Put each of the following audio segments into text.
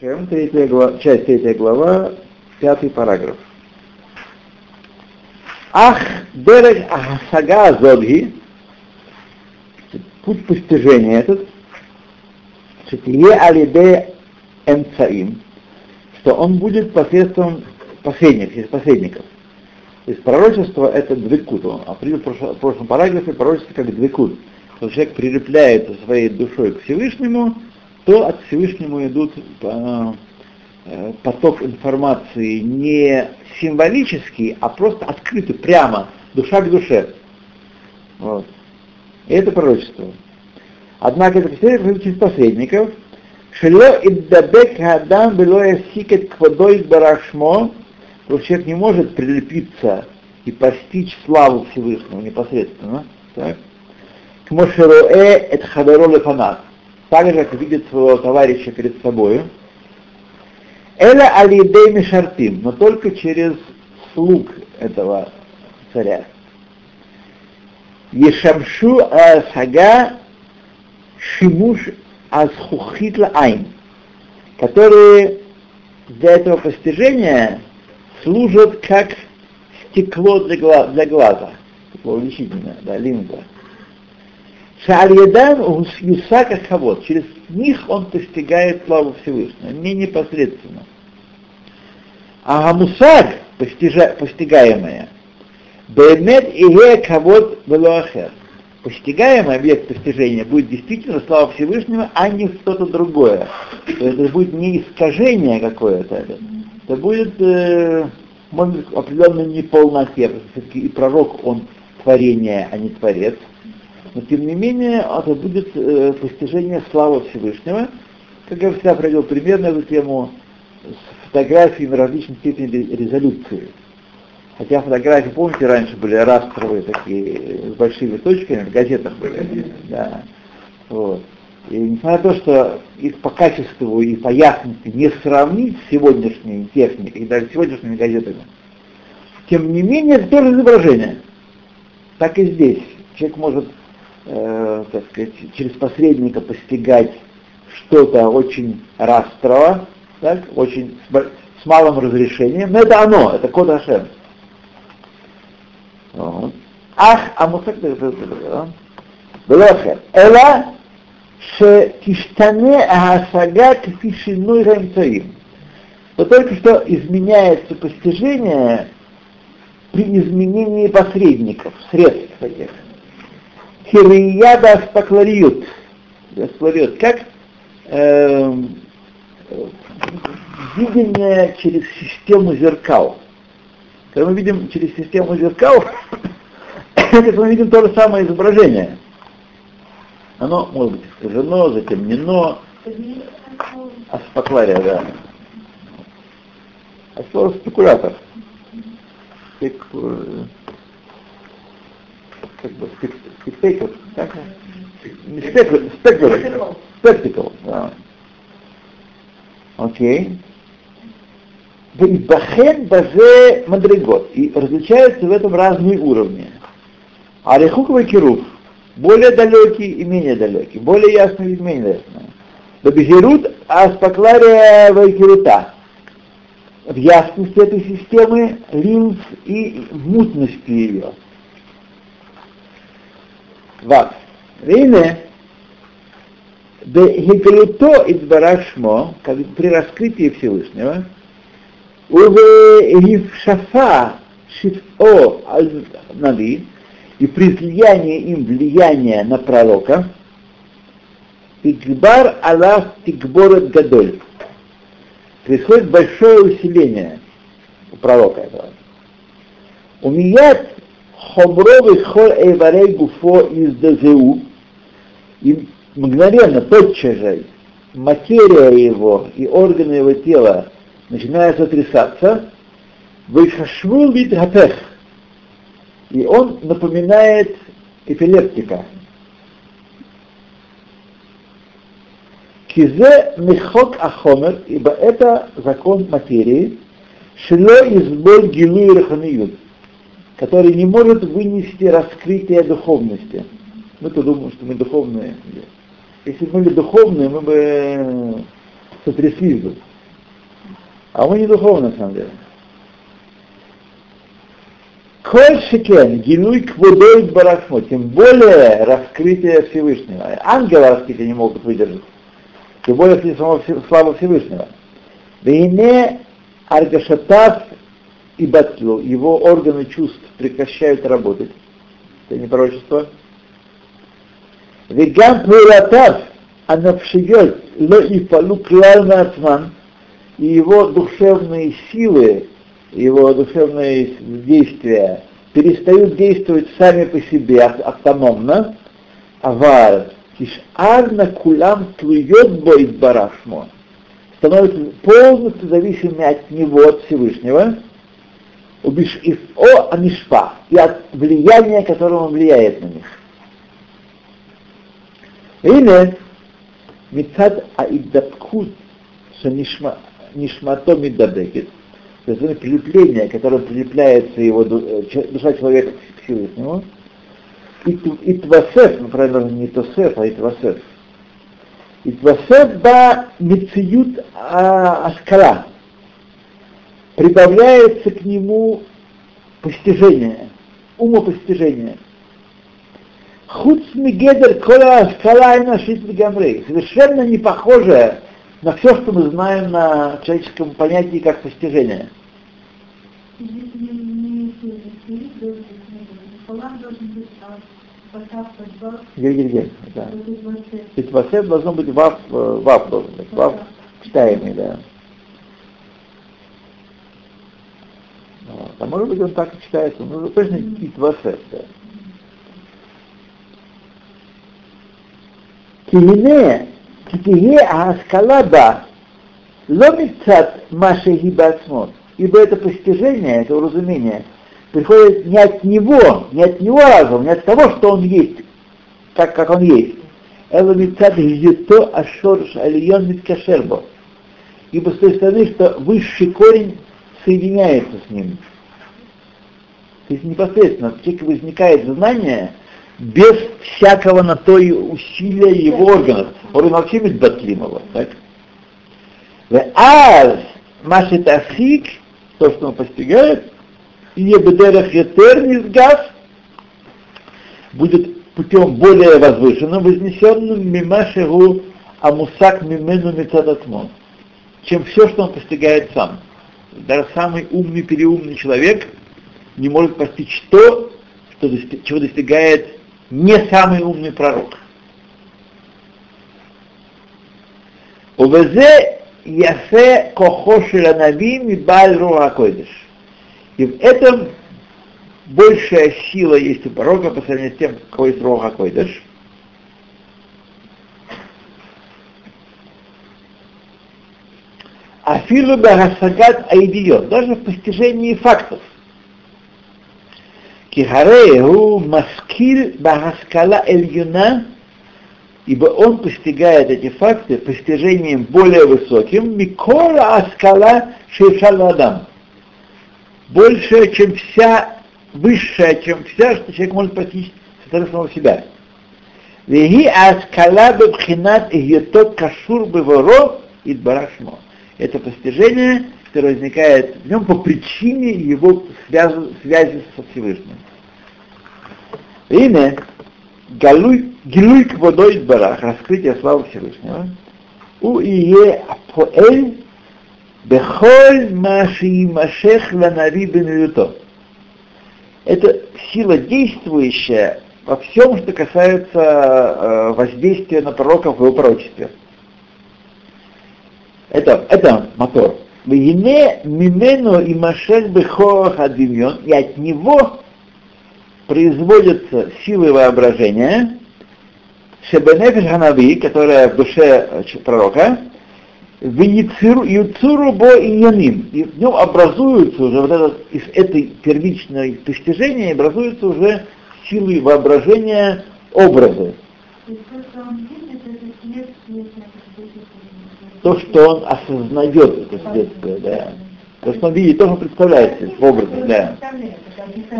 Третья глава, часть третья глава, пятый параграф. Ах, дерег ахасага зодги, путь постижения этот, шитие алиде эмцаим, что он будет посредством посредников, из посредников. То есть пророчество это двекут. Он определил в прошлом параграфе пророчество как двекут. Что человек прилепляется своей душой к Всевышнему, то от Всевышнему идут э, поток информации не символический, а просто открытый, прямо, душа к душе. Вот. И это пророчество. Однако это представляет через посредников. Шело иддабек хадам было ясикет квадой барашмо, то человек не может прилепиться и постичь славу Всевышнего непосредственно. Так? К эт хадаро лефанат так же, как видит своего товарища перед собой. Эля алидей мишартим, но только через слуг этого царя. Ешамшу асага шимуш асхухитла айн, которые для этого постижения служат как стекло для, глаза, для глаза, стекло увеличительное, да, линза. Шаальядан Юсака Хавод. Через них он постигает славу Всевышнего, не непосредственно. А Гамусаг, постигаемое, Бемет Ihe Кавод Велоахер. Постигаемый объект постижения будет действительно слава Всевышнего, а не что-то другое. То есть это будет не искажение какое-то, это будет, э, может быть, определенно неполноте, все-таки и пророк, он творение, а не творец но тем не менее это будет э, постижение славы Всевышнего. Как я всегда провел пример на эту тему с фотографиями различных степеней резолюции. Хотя фотографии, помните, раньше были растровые такие, с большими точками, в газетах были. Да. Вот. И несмотря на то, что их по качеству и по ясности не сравнить с сегодняшней техникой, даже сегодняшними газетами, тем не менее, это тоже изображение. Так и здесь. Человек может э, так сказать, через посредника постигать что-то очень растрово, так, очень с, с малым разрешением, но это оно, это код Ашем. Ах, а мусак Белохер. Эла шетиштане аасага кфишиной ну рамцаим. Но только что изменяется постижение при изменении посредников, средств этих. Хирияда спаклариют. Спаклариют. Как э, видение через систему зеркал. Когда мы видим через систему зеркал, это мы видим то же самое изображение. Оно может быть искажено, затемнено. Аспаклария, да. А слово спекулятор. Спек, как бы спектакль, как спектакль, спектакль, да. Окей. Бахен базе мадригот. И различаются в этом разные уровни. А рехуковый кирув более далекий и менее далекий, более ясный и менее ясный. Бабихирут аспаклария вайкирута. В ясности этой системы линз и в мутности ее. Вав. Вине, Бехигалуто Идбарашмо, при раскрытии Всевышнего, Уве Шафа Шифо Нави, и при слиянии им влияния на пророка, Тикбар Аллах Тикборет Гадоль. Происходит большое усиление у пророка этого. Умият хомровый хор эйварей гуфо из дезеу, и мгновенно, тотчас же, материя его и органы его тела начинают сотрясаться, вышашву вид гапех, и он напоминает эпилептика. Кизе мехок ахомер, ибо это закон материи, шило изболь гилу и раханиют, который не может вынести раскрытие духовности. Мы-то думаем, что мы духовные. Если бы мы были духовные, мы бы сотряслись бы. А мы не духовны, на самом деле. Коль шекен, гилуй квудой барахмо, тем более раскрытие Всевышнего. Ангелы раскрытия не могут выдержать. Тем более самого славы Всевышнего. Вейне аргашатав и батлу, его органы чувств прекращают работать. Это не пророчество. Вегам пуратав, анавшиет, ло и палу клал ацман, и его душевные силы его душевные действия перестают действовать сами по себе автономно, авар тишарна кулам тлует боит барашмо, становится полностью зависимыми от него, от Всевышнего, о амишпа, и от влияния, которым он влияет на них. Или мецад аиддабкут, что нишмато миддабекет, то есть прилепление, которое прилепляется его э, душа человека к Всевышнему, и, и твасеф, ну правильно, не тосеф, а и твасеф. И твасеф ба мециют а, аскала, Прибавляется к нему постижение, умопостижение. Хуц мигедер кола скала и нашит гамрей. Совершенно не похожее на все, что мы знаем на человеческом понятии как постижение. Где, где, где? Да. Васет должно быть вав, вав должен быть, вав читаемый, да. Вот. А может быть он так и читается, но это точно китвасеса. Киине, китие аскалада, ломицат маши гибасмот. Ибо это постижение, это уразумение, приходит не от него, не от него разума, не от того, что он есть, так как он есть. Элла мицат гизито ашорш альон миткашербо. Ибо с той стороны, что высший корень соединяется с ним. То есть непосредственно человеке возникает знание, без всякого на то усилия его органов. Он вообще без Батлимова. Так? А Машит Афик, то, что он постигает, и Ебедерах Етер Низгав, будет путем более возвышенным, вознесенным Мимашеру Амусак Мимену Мецадатмон, чем все, что он постигает сам. Даже самый умный, переумный человек не может постичь то, что, чего достигает не самый умный пророк. Увезе ясе кохошеля навим и баль койдыш. И в этом большая сила есть у пророка по сравнению с тем, кого есть руха Афилу Багасагат Айдиот, даже в постижении фактов. Кихарею маскиль бахаскала эльюна, ибо он постигает эти факты постижением более высоким, микола аскала шейшала адам. Больше, чем вся, высшая, чем вся, что человек может постичь со самого себя. Веги аскала бебхинат и кашур беворо и барашмо. Это постижение который возникает в нем по причине его связи, связи со Всевышним. Имя Галуй, Гилуй к водой барах, раскрытие славы Всевышнего, у ие поэль бехоль маши машех ланави бенуюто. Это сила действующая во всем, что касается э, воздействия на пророков в его пророчестве. Это, это мотор. Вегине мимену и машель бехорах адимьон, и от него производятся силы воображения, шебенефиш ханави, которая в душе пророка, в юцуру бо иньяним, и в нем образуются уже вот этот, из этой первичной постижения образуются уже силы воображения, образы то, что он осознает, это следствие, да. То, что он видит, то, что он представляет в образе, да.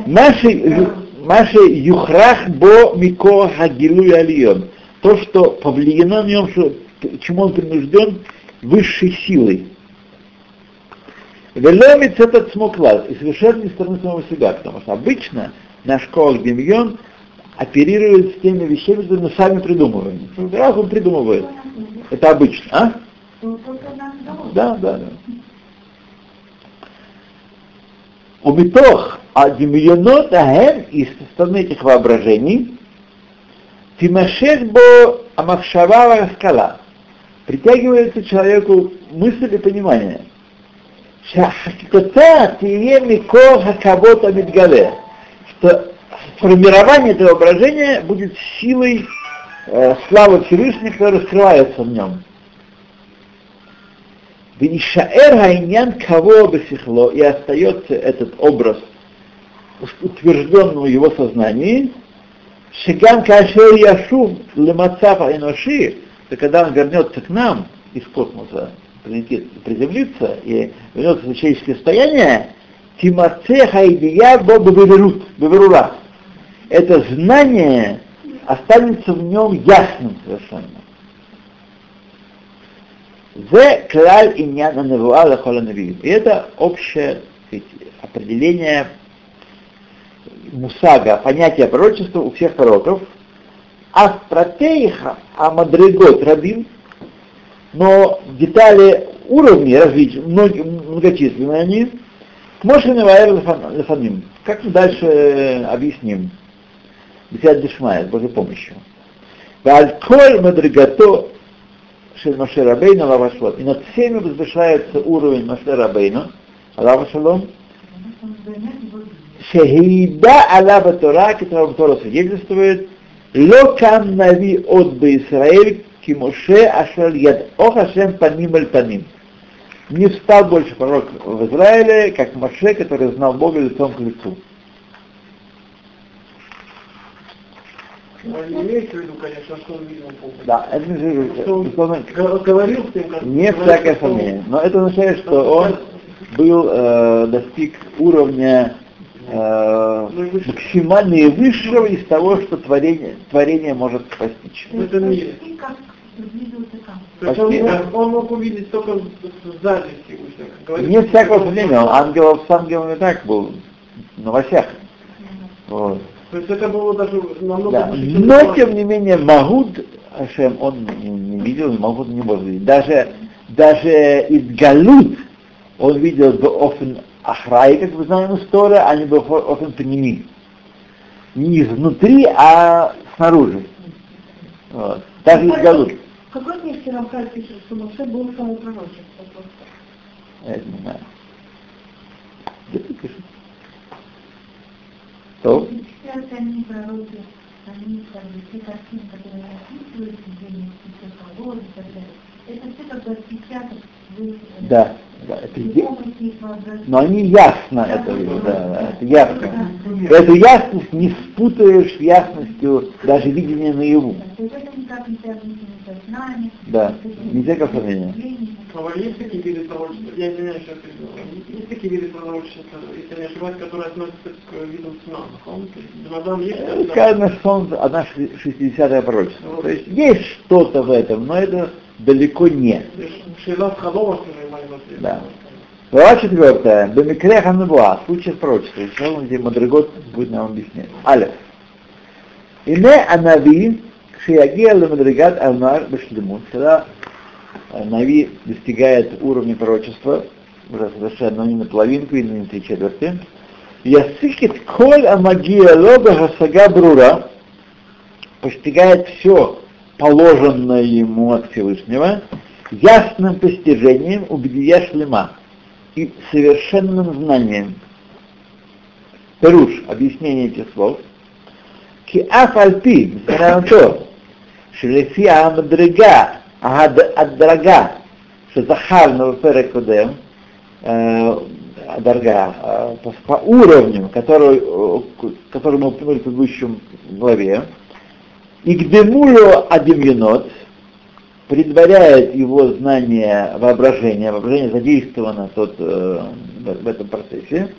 Наши юхрах бо мико хагилу алион. То, что повлияно на нем, что, чему он принужден высшей силой. Веломец этот смоклад, и совершенно не стороны самого себя, потому что обычно наш коах демьон оперирует с теми вещами, которые мы сами придумываем. Раз он придумывает. Это обычно, а? Да, да, да. У метох а демьонот аhem из стороны этих воображений Тимашек бо амахшава скала. Притягивается человеку мысль и понимание. Шахаката тие микоха кого-то мидгале. Что формирование этого воображения будет силой э, славы Всевышнего, которая раскрывается в нем. Вишаэр хайнян кого бесихло, и остается этот образ утвержденного в его сознании, Шигам кашер яшув лемацав айноши, то когда он вернется к нам из космоса, прилетит, приземлится и вернется в человеческое состояние, Тимаце хайдия бобу беверура. Это знание останется в нем ясным совершенно. Зе клаль иньяна невуа лахола И это общее определение мусага, понятия пророчества у всех пророков, а стратейха, а мадригот рабин, но детали уровней развития, многочисленные они, Мошин и Ваэр Лефаним. Как мы дальше э, объясним? Бесяд Дешмая, с Божьей помощью. Вальколь мадригато Шель Маше Рабейна Лава Шалом. И над всеми возвышается уровень Маше Рабейна, Лава Шалом, Шехида Аллаба Тора, которого Тора свидетельствует, Локам Нави от Израиль, Кимоше Ашер Яд Охашем Паним Аль Паним. Не встал больше пророк в Израиле, как Моше, который знал Бога лицом к лицу. Имеется в виду, конечно, что он видел Бога. Да, это не Что он что он- говорил с тем, как... не всякое сомнение. Но это означает, что он был, э, достиг уровня э, максимально высшего из того, что творение, творение может постичь. В этом мире. То есть он, Почти. он мог увидеть только сзади Всевышнего. как говорится. Не всякого сомнения, он ангелов с ангелами так был, в новостях. Вот. То есть это было даже намного Да. чем Но, тем не менее, Магуд Ашем, он не, видел, Магуд не может видеть. Даже, даже Идгалут он видел в Офен Ахрай, как мы знаем история, а не в Офен Пними. Не изнутри, а снаружи. Вот. Даже Идгалут. В каком месте Рамхаль пишет, что Моше был самопророчество просто? Я не знаю. Где-то пишет. То? Сейчас они как. Это все как бы отпечаток Да. да это. Но они ясно это видят, да, да, это ясно. Эту ясность не спутаешь с ясностью даже видения наяву. Да, не всякого сомнения. А есть такие виды пророчества? Я извиняюсь. Есть такие виды пророчества, если не ошибаюсь, которые относятся к видам сна. Он, то есть, Дамадан есть? Сказано, что он одна 60-е пророчество. То есть есть что-то в этом, но это далеко не. Да. Глава четвертая. Бемикре Ханабуа. Случай с пророчеством. Сейчас он где Мадригот будет нам объяснять. Алиф. Ине Анави Шиягия Ламадригат Амар Башлимут. Когда э, Нави достигает уровня пророчества, уже совершенно не на половинку или не на три четверти, Ясыкит коль амагия лога хасага брура, постигает все положенное ему от Всевышнего, ясным постижением убедия шлема и совершенным знанием. Перуш, объяснение этих слов. Ки афальпи, несмотря на то, шелефи амдрага, адрага, шазахар на перекодем, адрага э, э, по уровню, который, э, который мы упомянули в предыдущем главе, и к демулю адемьенот, предваряет его знание воображения, воображение задействовано тут, э, в, в этом процессе.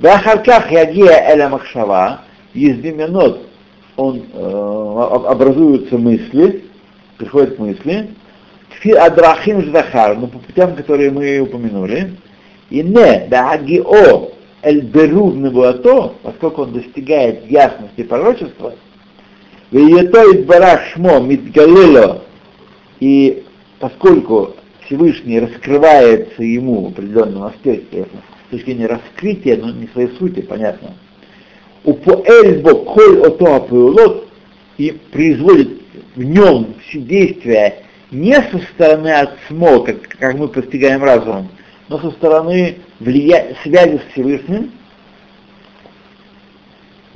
Вахарках ягия эля махшава, из демьенот он, э, об- образуются мысли, приходят мысли, Кфи адрахим захар, но по путям, которые мы упомянули, И не даагио эль берур небуато, поскольку он достигает ясности пророчества, Веето избара шмо мидгалело, и поскольку Всевышний раскрывается ему в определенном аспекте, с точки зрения раскрытия, но не своей сути, понятно, у поэльбо коль ото апеулот и производит в нем все действия не со стороны отсмо, как, как мы постигаем разумом, но со стороны влия... связи с Всевышним,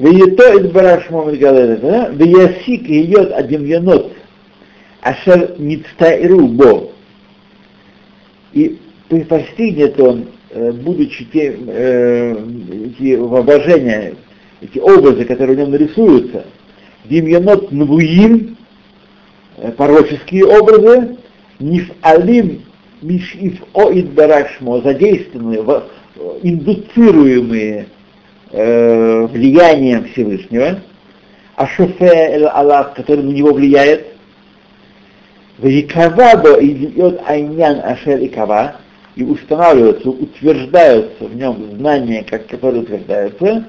Веето Идбараш Момед Галеда, Веясик идет Адимьянот, Ашер Ництаиру Бо. И постигнет он, будучи тем, э, эти воображения, эти образы, которые в нем нарисуются, Димьянот Нвуим, пророческие образы, Нифалим Мишиф О Идбарашмо, задействованные, индуцируемые э, влиянием Всевышнего, а шофе Аллах, который на него влияет, Векавадо идет айнян ашер и кава, и устанавливаются, утверждаются в нем знания, как которые утверждаются,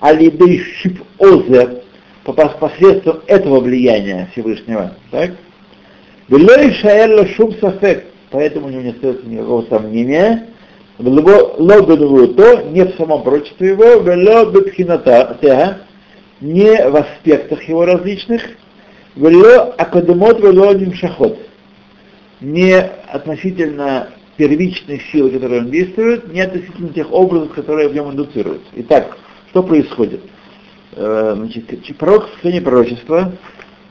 алидей шип озер, посредством этого влияния Всевышнего. Так? Велой шаэлла шум сафек, поэтому у него не остается никакого сомнения, ло то не в самом пророчестве его, вело бепхината, не в аспектах его различных, вело академот вело нимшахот, не относительно первичных сил, которые он действует, не относительно тех образов, которые в нем индуцируются. Итак, что происходит? Значит, пророк в состоянии пророчества,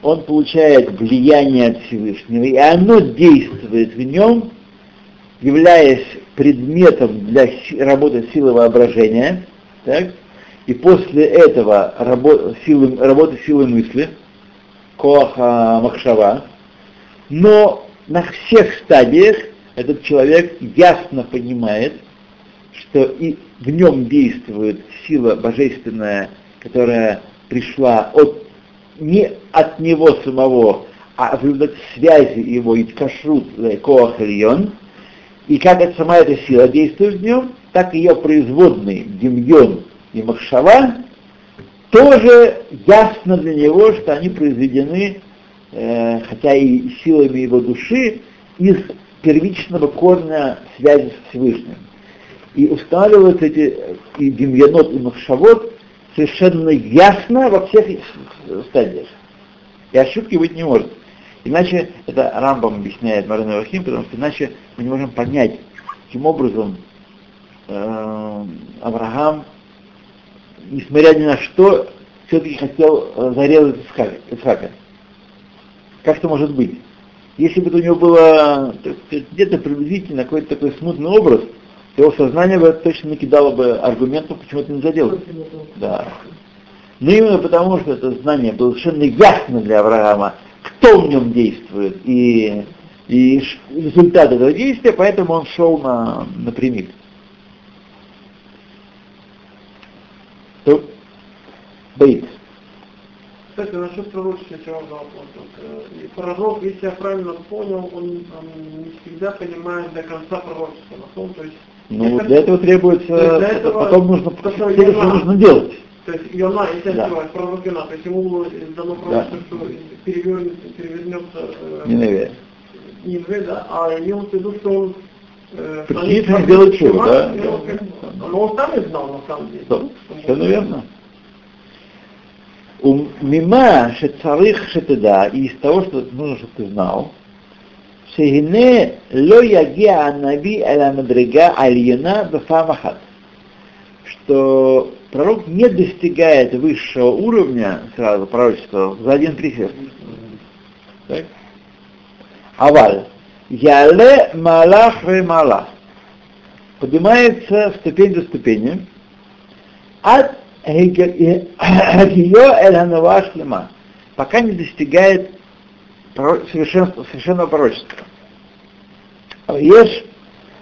он получает влияние от Всевышнего, и оно действует в нем, являясь предметом для работы силы воображения, так, и после этого работы силы, работы силы мысли, коаха махшава, но на всех стадиях этот человек ясно понимает, что и в нем действует сила божественная, которая пришла от, не от него самого, а в результате связи его и кашрут коах ильон, и как эта сама эта сила действует в нем, так ее производные Демьон и Махшава, тоже ясно для него, что они произведены, э, хотя и силами его души, из первичного корня связи с Всевышним. И устанавливаются эти и Демьянот, и Махшавот совершенно ясно во всех стадиях. И ошибки быть не может. Иначе, это Рамбам объясняет Марина Вахим, потому что иначе мы не можем понять, каким образом э, Авраам, несмотря ни на что, все-таки хотел э, зарезать Исхака. Как это может быть? Если бы это у него было где-то приблизительно какой-то такой смутный образ, то его сознание бы точно накидало бы аргументов, почему это нельзя делать. Да. Но именно потому, что это знание было совершенно ясно для Авраама, кто в нем действует и, и результат этого действия, поэтому он шел на, напрямик. То, Бейт. Кстати, насчет пророчества еще один вопрос. Пророк, если я правильно понял, он, он не всегда понимает до конца пророчества. То есть, ну, для этого требуется, для этого, потом нужно, то, что нужно делать. То есть Йона, если да. я пророк Йона, то есть ему дано пророчество, да. что перевернется, перевернется э, Ниневе. Ниневе, да, а имел в виду, что он э, Причина сделать чудо, да? Но он сам и знал, на самом деле. Да, все верно. У мима шецарих шетеда, и из того, что нужно, чтобы ты знал, שהנה לא יגיע הנביא אל המדרגה העליונה בפעם אחת. Что пророк не достигает высшего уровня сразу пророчества за один присест. Так? Аваль. Яле малах ве малах. Поднимается ступень за ступенью. От ее эль шлема. Пока не достигает совершенного пророчества. Ешь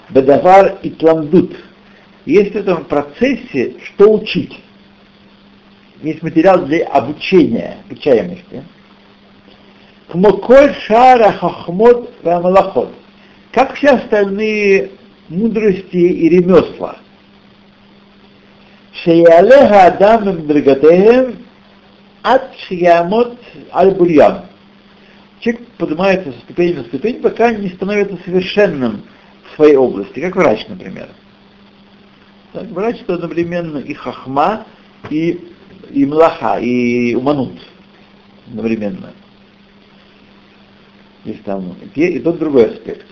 бедавар и тламдут есть в этом процессе что учить. Есть материал для обучения, обучаемости. Кмоколь шара хахмот малахот. Как все остальные мудрости и ремесла. Шеялеха Адам Драгатеем от Шиямот Аль-Бурьян. Человек поднимается со ступени на ступень, пока не становится совершенным в своей области, как врач, например. Так, врач это одновременно и хахма, и, и млаха, и уманут одновременно. Есть там и, тот другой аспект.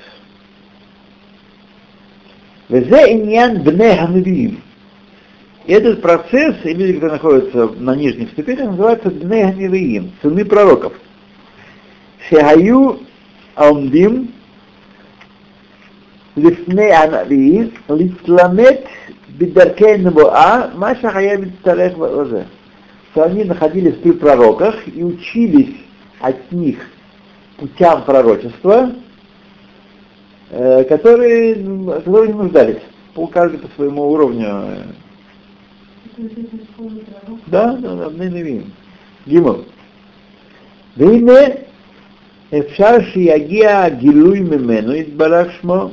Везе иньян бне ханвиим. Этот процесс, и люди, которые находятся на нижних ступенях, называется бне ханвиим, сыны пророков. Шехаю аумдим לפני הנביא, להתלמד בדרכי נבואה, מה שהיה מצטרך בזה. Что они находились при пророках и учились от них путям пророчества, э, которые, которые не нуждались, по каждый по своему уровню. Да, да, да, мы не видим. Гимл. והנה אפשר שיגיע גילוי ממנו, יתברך שמו,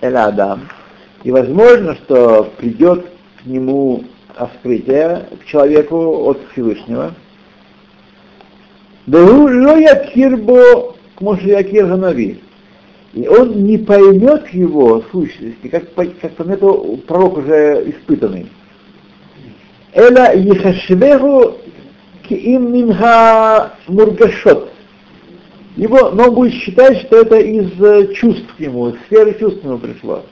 Эля Адам. И возможно, что придет к нему открытие к человеку от Всевышнего. Да якирбо к мушиякир ханави. И он не поймет его сущности, как, как пометил пророк уже испытанный. Эла ехашвеху киим минха мургашот. Его, но он будет считать, что это из э, чувств к нему, из сферы чувств к нему пришло.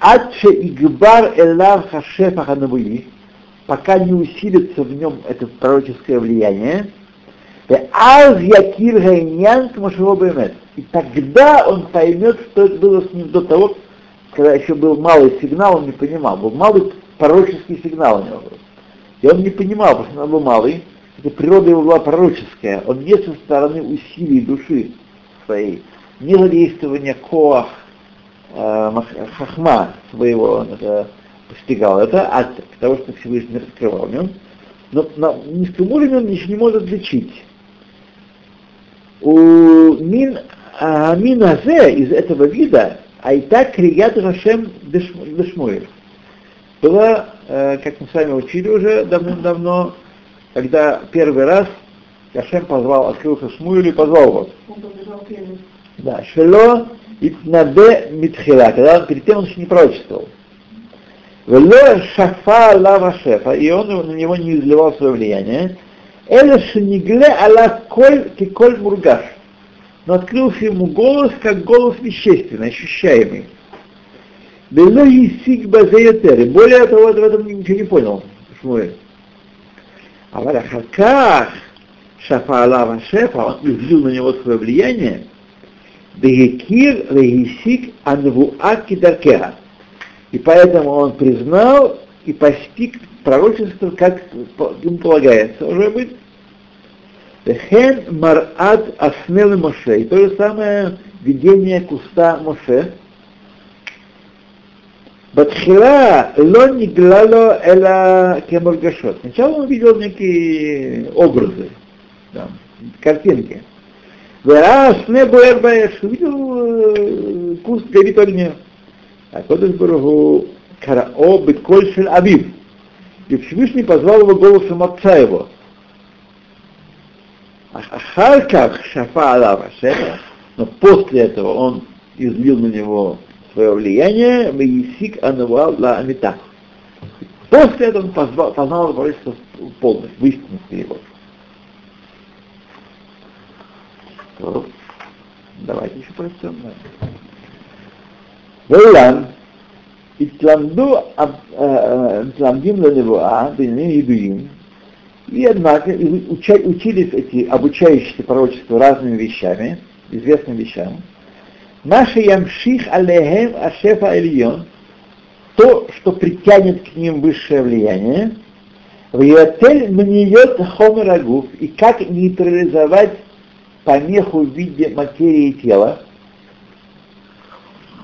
Адше игбар элав хашефа ханабуи, пока не усилится в нем это пророческое влияние, аз якир гайнян. И тогда он поймет, что это было с ним до того, когда еще был малый сигнал, он не понимал. Был малый пророческий сигнал у него был. И он не понимал, потому что он был малый, эта природа его была пророческая. Он не со стороны усилий души своей, не задействования коах, э, хахма своего он это постигал это от того, что Всевышний раскрывал в нем. Но на низком уровне он ничего не может отличить. У мин аминазе из этого вида айта крият Рашем дешмуэль. Была, э, как мы с вами учили уже давным-давно, когда первый раз Кашем позвал, открылся Шмуэль и позвал его. Да, Шело Итнабе Митхила, когда он, перед тем он еще не пророчествовал. Вело Шафа Лава Шефа, и он на него не изливал свое влияние. Эля Шенигле Ала Коль Киколь Мургаш. Но открылся ему голос, как голос вещественный, ощущаемый. Вело Есик Базеятер. Более того, в этом ничего не понял Шмуэль. אבל אחר כך шафа Алава Шефа, он излил на него свое влияние, Дегекир Легисик Анвуа Кидаркеа. И поэтому он признал и постиг пророчество, как ему полагается уже быть. Хен Марад Аснел Моше. И то же самое видение куста Моше. Батхира ло ниглало эла кемургашот. Сначала он видел некие образы, там, картинки. Вера сне буэрбаэш, увидел куст горит огня. А Кодыш Барагу карао беколь шель авив. И Всевышний позвал его голосом отца его. Ахарках шафа алава но после этого он излил на него свое влияние, Меисик Анувал Ла Амита. После этого он позвал, познал пророчество полностью, в истинных перевод. То, давайте еще прочтем. Вейлан, Итламду Итламдим Ланевуа, Бенин Едуим, и однако учились эти обучающиеся пророчества разными вещами, известными вещами, Наши ямших алехем ашефа эльон, то, что притянет к ним высшее влияние, в Йотель мниет хомерагуф, и как нейтрализовать помеху в виде материи тела,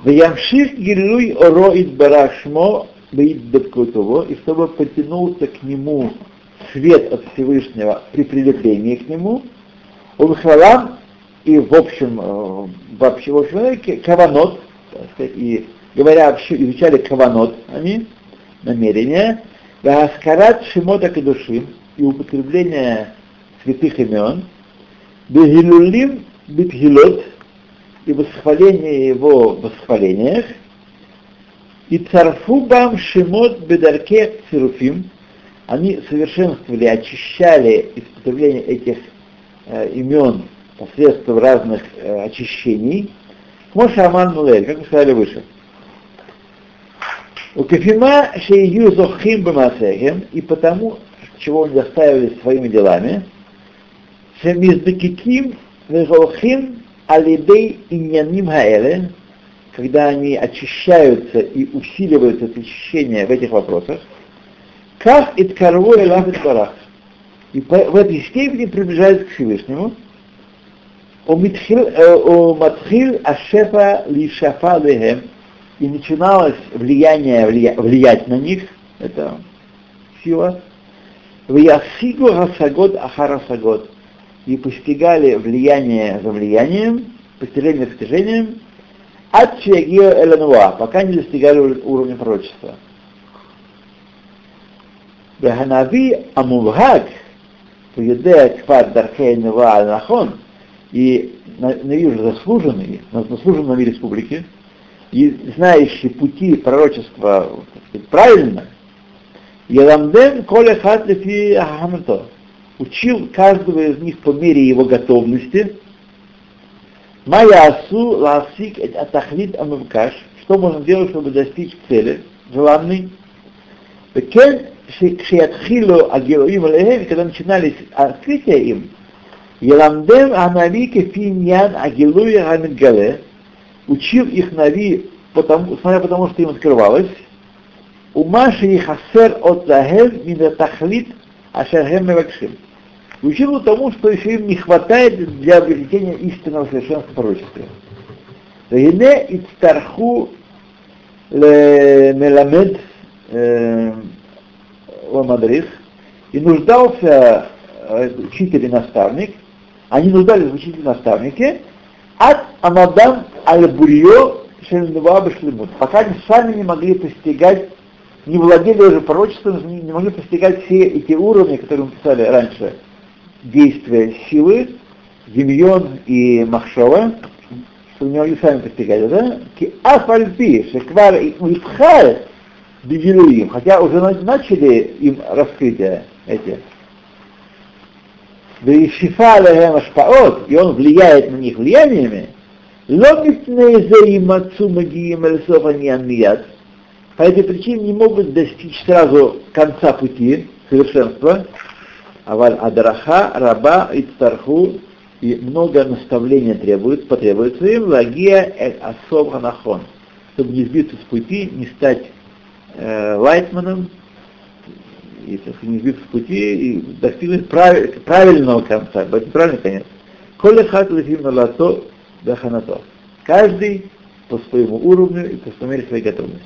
в ямших гилуй ороид барашмо бейдбеткутово, и чтобы потянулся к нему свет от Всевышнего при прилеплении к нему, Улхалам и в общем, э, вообще, в общем, каванот, так сказать, и говоря, изучали каванот, они, намерения, Васкарат Шимота Кадушим и употребление святых имен, Бегилулим Битгилот и восхваление его в восхвалениях, и царфубам шимот бедарке цируфим, они совершенствовали, очищали испытывание этих э, имен посредством разных э, очищений. Моша Аман Мулель, как мы сказали выше. У Кефима шею зохим бамасехем, и потому, чего они заставили своими делами, шемиздакиким везохим алидей иньяним хаэле, когда они очищаются и усиливаются это очищение в этих вопросах, как и ткарву и барах. И в этой степени приближаются к Всевышнему. У Матхил Ашефа Лишафа Лехем, и начиналось влияние влия, влиять на них, это сила, в Ясигу Хасагод Ахарасагод, и постигали влияние за влиянием, постижение за постижением, от Чиагио Элануа, пока не достигали уровня пророчества. Веханави Амувхак, Юдея Кфат Дархей Нева Нахон, и Нави уже заслуженный, на заслуженном республике, и знающий пути пророчества правильно, Еламден Коля Хатлифи Ахамто учил каждого из них по мере его готовности, Майя Асу Ласик Атахлит Амавкаш, что можно делать, чтобы достичь цели, желанной. Когда начинались открытия им, Еламдем Анави Кефиньян Агилуя Амидгале, учил их Нави, потому, смотря потому, что им открывалось, Умаши и Хасер от Захев Минатахлит Ашахем Мевакшим. Учил тому, что еще им не хватает для обретения истинного совершенства пророчества. Вегине ицтарху меламед ламадрих, и нуждался учитель и наставник, они нуждались в учителе наставнике, от Амадам Аль-Бурьо Шельнуваба пока они сами не могли постигать, не владели уже пророчеством, не могли постигать все эти уровни, которые мы писали раньше, действия силы, Демьон и Махшова, что не могли сами постигать, да? Ки афальпи, шеквар и уипхал им, хотя уже начали им раскрытие эти. И и он влияет на них влияниями. По этой причине не могут достичь сразу конца пути совершенства, Аваль Адраха, Раба, Ицтарху, и много наставления требует, потребуется им, лагия эль асов чтобы не сбиться с пути, не стать э, лайтманом, и так, не сбиться с пути, и достигнуть прав, правильного конца, правильный конец. Коля хат лато даханато. Каждый по своему уровню и по мере своей готовности.